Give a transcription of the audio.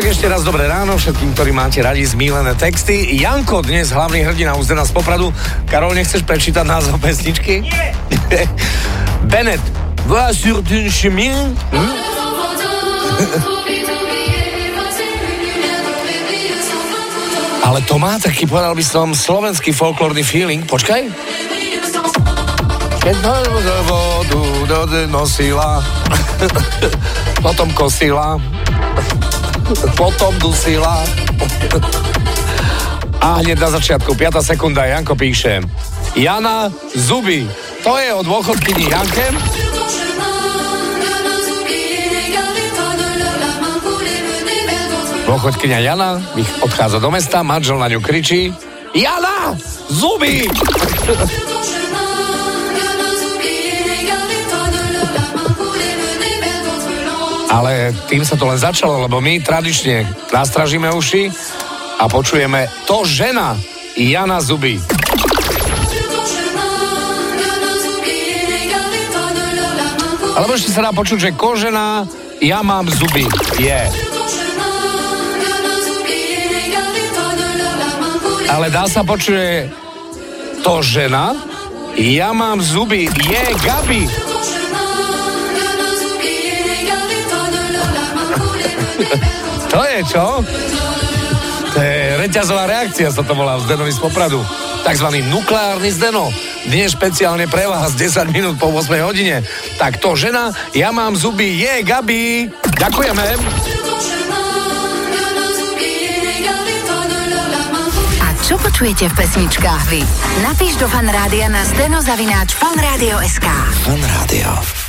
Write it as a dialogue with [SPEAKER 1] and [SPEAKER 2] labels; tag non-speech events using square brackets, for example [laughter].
[SPEAKER 1] ešte raz dobré ráno všetkým, ktorí máte radi zmílené texty. Janko, dnes hlavný hrdina Uzdena z Popradu. Karol, nechceš prečítať názov pesničky?
[SPEAKER 2] Nie. [laughs]
[SPEAKER 1] Bennett, Voix sur une chemin? Hm? [laughs] Ale to má taký, povedal by som, slovenský folklórny feeling. Počkaj. Keď vodu nosila, [laughs] potom kosila, potom dusila. A hneď na začiatku, 5. sekunda, Janko píše. Jana Zuby. To je od dôchodkyni Janke. Dôchodkynia Jana odchádza do mesta, manžel na ňu kričí. Jana! Zuby! Ale tým sa to len začalo, lebo my tradične nastražíme uši a počujeme to žena Jana Zuby. Alebo ešte sa dá počuť, že kožená ja mám zuby. Je. Yeah. Ale dá sa počuť, to žena ja mám zuby. Je Gabi. To je čo? To je reťazová reakcia, sa to volá v Zdenovi z Popradu. Takzvaný nukleárny Zdeno. Dnes špeciálne pre vás 10 minút po 8 hodine. Tak to žena, ja mám zuby, je Gabi. Ďakujeme.
[SPEAKER 3] A čo počujete v pesničkách vy? Napíš do fanrádia na steno zavináč fanradio.sk
[SPEAKER 4] Fan Rádio.